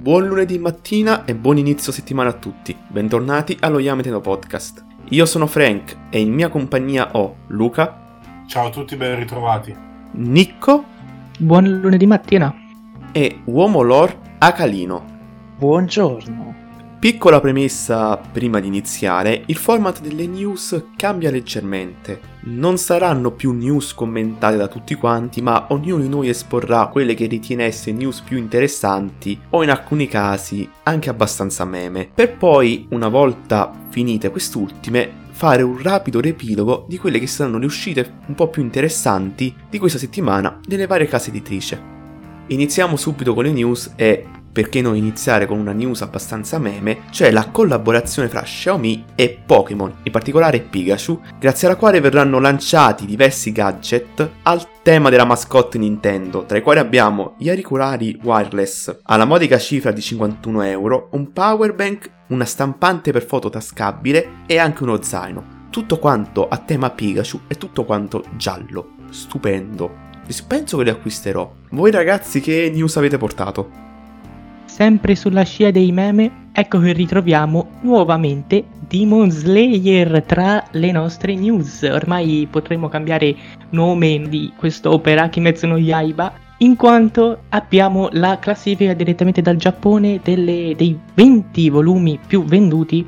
Buon lunedì mattina e buon inizio settimana a tutti. Bentornati allo Yameteno Podcast. Io sono Frank e in mia compagnia ho Luca. Ciao a tutti, ben ritrovati. Nicco. Buon lunedì mattina. E Uomo Lore Acalino. Buongiorno. Piccola premessa prima di iniziare, il format delle news cambia leggermente. Non saranno più news commentate da tutti quanti, ma ognuno di noi esporrà quelle che ritiene essere news più interessanti o in alcuni casi anche abbastanza meme, per poi, una volta finite quest'ultime, fare un rapido riepilogo di quelle che saranno le uscite un po' più interessanti di questa settimana nelle varie case editrice. Iniziamo subito con le news e perché non iniziare con una news abbastanza meme, cioè la collaborazione fra Xiaomi e Pokémon, in particolare Pikachu, grazie alla quale verranno lanciati diversi gadget al tema della mascotte Nintendo, tra i quali abbiamo gli auricolari wireless alla modica cifra di 51 euro, un powerbank, una stampante per foto tascabile e anche uno zaino. Tutto quanto a tema Pikachu e tutto quanto giallo. Stupendo. Penso che li acquisterò. Voi ragazzi che news avete portato? Sempre sulla scia dei meme, ecco che ritroviamo nuovamente Demon Slayer tra le nostre news. Ormai potremmo cambiare nome di quest'opera Kimetsu no Yaiba in quanto abbiamo la classifica direttamente dal Giappone delle, dei 20 volumi più venduti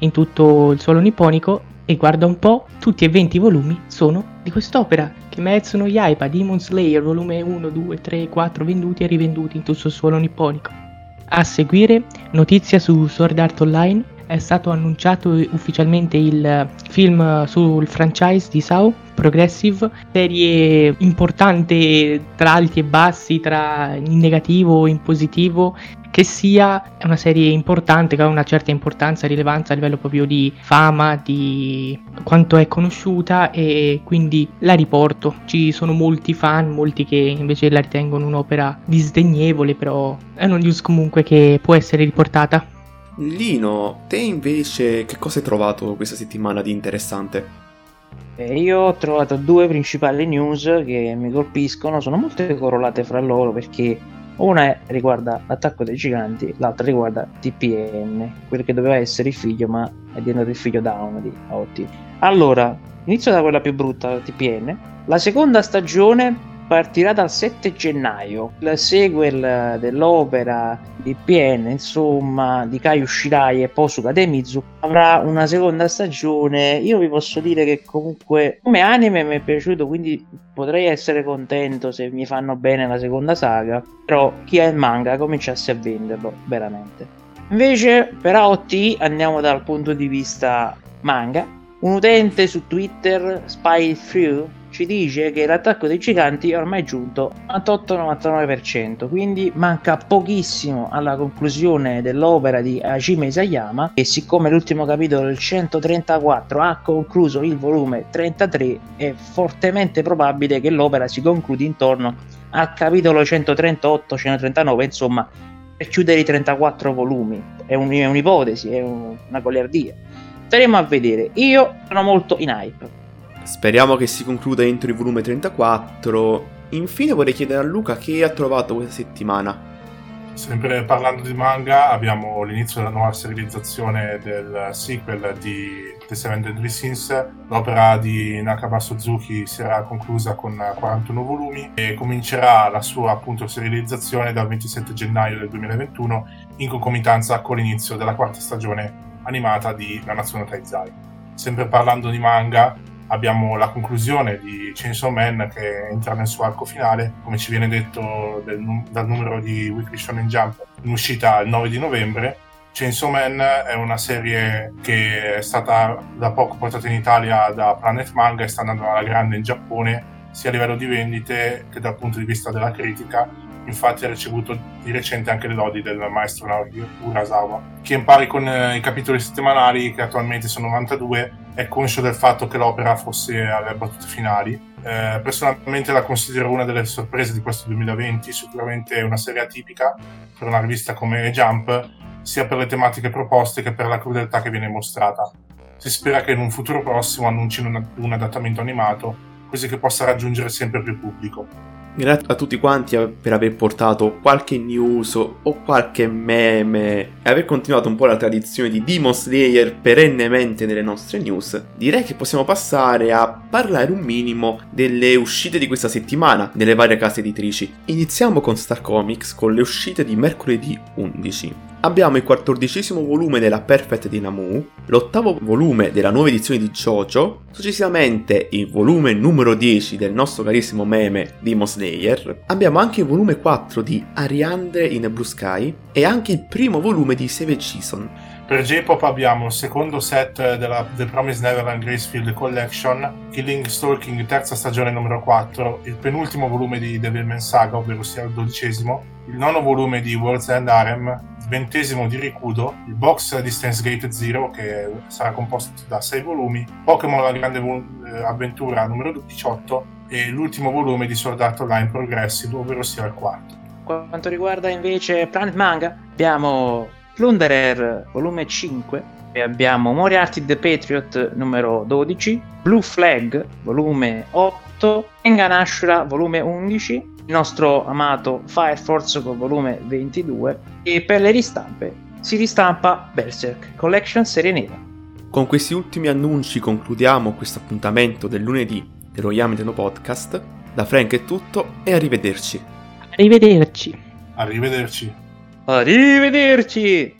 in tutto il suolo nipponico e guarda un po', tutti e 20 volumi sono di quest'opera. Kimetsu no Yaiba, Demon Slayer, volume 1, 2, 3, 4 venduti e rivenduti in tutto il suolo nipponico. A seguire, notizia su Sword Art Online, è stato annunciato ufficialmente il film sul franchise di Sao, Progressive, serie importante tra alti e bassi, tra in negativo e in positivo, che sia una serie importante, che ha una certa importanza e rilevanza a livello proprio di fama, di quanto è conosciuta e quindi la riporto. Ci sono molti fan, molti che invece la ritengono un'opera disdegnevole, però è una news comunque che può essere riportata. Lino, te invece che cosa hai trovato questa settimana di interessante? Eh, io ho trovato due principali news che mi colpiscono, sono molto correlate fra loro perché una riguarda l'attacco dei giganti, l'altra riguarda TPN, quello che doveva essere il figlio, ma è diventato il figlio down di AOT. Allora, inizio da quella più brutta, TPN. La seconda stagione partirà dal 7 gennaio. La sequel dell'opera di PN, insomma, di Kai Shirai e Posuka Demizu avrà una seconda stagione. Io vi posso dire che comunque come anime mi è piaciuto, quindi potrei essere contento se mi fanno bene la seconda saga, però chi ha il manga cominciasse a venderlo, veramente. Invece per AOT andiamo dal punto di vista manga. Un utente su Twitter, Spy Through, ci dice che l'attacco dei giganti è ormai giunto al 99%, quindi manca pochissimo alla conclusione dell'opera di Hajime Isayama e siccome l'ultimo capitolo del 134 ha concluso il volume 33 è fortemente probabile che l'opera si concludi intorno al capitolo 138-139, insomma per chiudere i 34 volumi. È, un, è un'ipotesi, è un, una goliardia. Staremo a vedere. Io sono molto in hype. Speriamo che si concluda entro il volume 34. Infine vorrei chiedere a Luca che ha trovato questa settimana. Sempre parlando di manga, abbiamo l'inizio della nuova serializzazione del sequel di The Seven Deadly Sins. L'opera di Nakaba Suzuki sarà conclusa con 41 volumi e comincerà la sua appunto serializzazione dal 27 gennaio del 2021 in concomitanza con l'inizio della quarta stagione animata di La Nazione Taizai. Sempre parlando di manga, abbiamo la conclusione di Chainsaw Man che entra nel suo arco finale, come ci viene detto del, dal numero di Weekly Shonen Jump in uscita il 9 di novembre. Chainsaw Man è una serie che è stata da poco portata in Italia da Planet Manga e sta andando alla grande in Giappone sia a livello di vendite che dal punto di vista della critica infatti ha ricevuto di recente anche le lodi del maestro Naoki Urasawa, che in pari con eh, i capitoli settimanali, che attualmente sono 92, è conscio del fatto che l'opera fosse alle battute finali. Eh, personalmente la considero una delle sorprese di questo 2020, sicuramente una serie atipica per una rivista come Jump, sia per le tematiche proposte che per la crudeltà che viene mostrata. Si spera che in un futuro prossimo annuncino un, un adattamento animato, così che possa raggiungere sempre più pubblico. Grazie a tutti quanti per aver portato qualche news o qualche meme e aver continuato un po' la tradizione di Demon Slayer perennemente nelle nostre news. Direi che possiamo passare a parlare un minimo delle uscite di questa settimana nelle varie case editrici. Iniziamo con Star Comics con le uscite di mercoledì 11 abbiamo il quattordicesimo volume della Perfect di Namu, l'ottavo volume della nuova edizione di JoJo, successivamente il volume numero 10 del nostro carissimo meme Demon Slayer, abbiamo anche il volume 4 di Ariandre in Blue Sky e anche il primo volume di Save Season. Per J-Pop abbiamo il secondo set della The Promised Neverland Gracefield Collection, Killing Stalking terza stagione numero 4, il penultimo volume di Devilman Saga, ovvero sia il dodicesimo, il nono volume di World's End Harem, ventesimo di Rikudo, il box Distance Gate Zero che sarà composto da 6 volumi, Pokémon La Grande eh, Avventura numero 18 e l'ultimo volume di Sword Art Online Progressive, ovvero sia il quarto. Quanto riguarda invece Planet Manga, abbiamo Plunderer volume 5 e abbiamo Moriarty the Patriot numero 12, Blue Flag volume 8, Engan Ashura volume 11, il nostro amato Fire Force con volume 22 e per le ristampe si ristampa Berserk Collection Serie Nera. Con questi ultimi annunci concludiamo questo appuntamento del lunedì dello Yamiteno Podcast. Da Frank è tutto e arrivederci. Arrivederci. Arrivederci. Arrivederci!